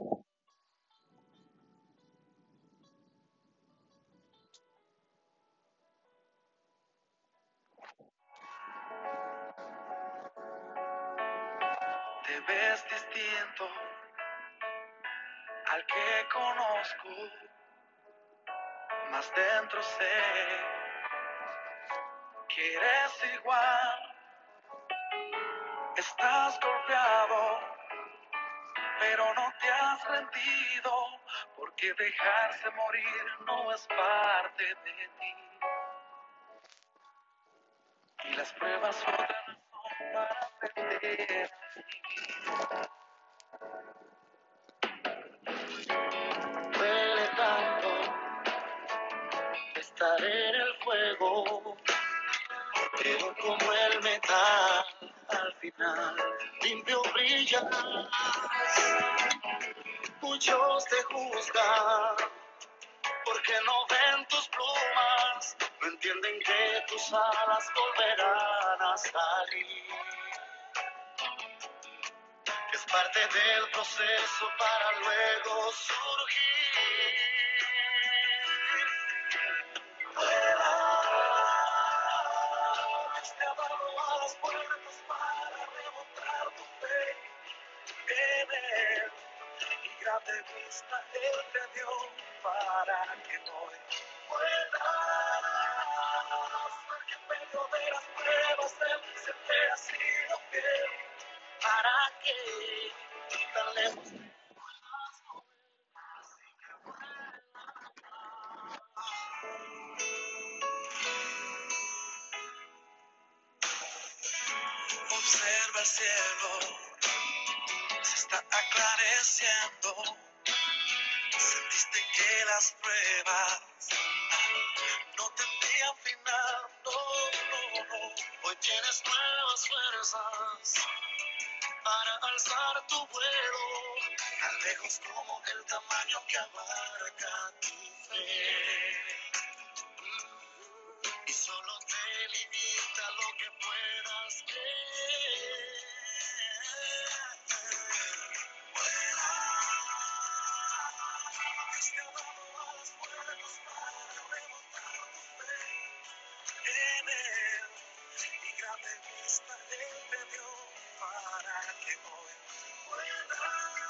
Te ves distinto al que conozco, más dentro sé que eres igual. Estás golpeado pero no te has rendido, porque dejarse morir no es parte de ti. Y las pruebas son para aprender. Pero como el metal al final limpio brilla. Muchos te juzgan porque no ven tus plumas, no entienden que tus alas volverán a salir. Es parte del proceso para luego surgir. Para remontar tu fe en él. Y grande vista él te dio para que hoy puedas ver que en medio de las pruebas él siempre ha sido fiel. ¿Para que tan lejos El cielo, se está aclareciendo. Sentiste que las pruebas no tendrían final, no. Hoy tienes nuevas fuerzas para alzar tu vuelo, tan lejos como el tamaño que abarca tu fe. Y solo te limita lo que puedas creer. Vista él dio para que hoy puedas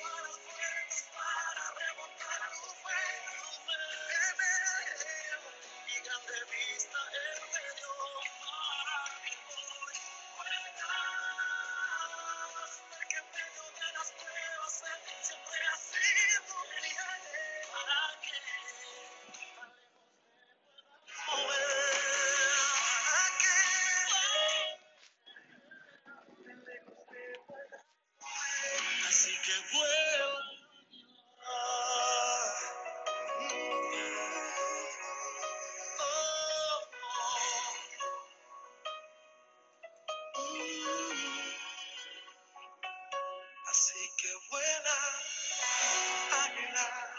que vuela águila.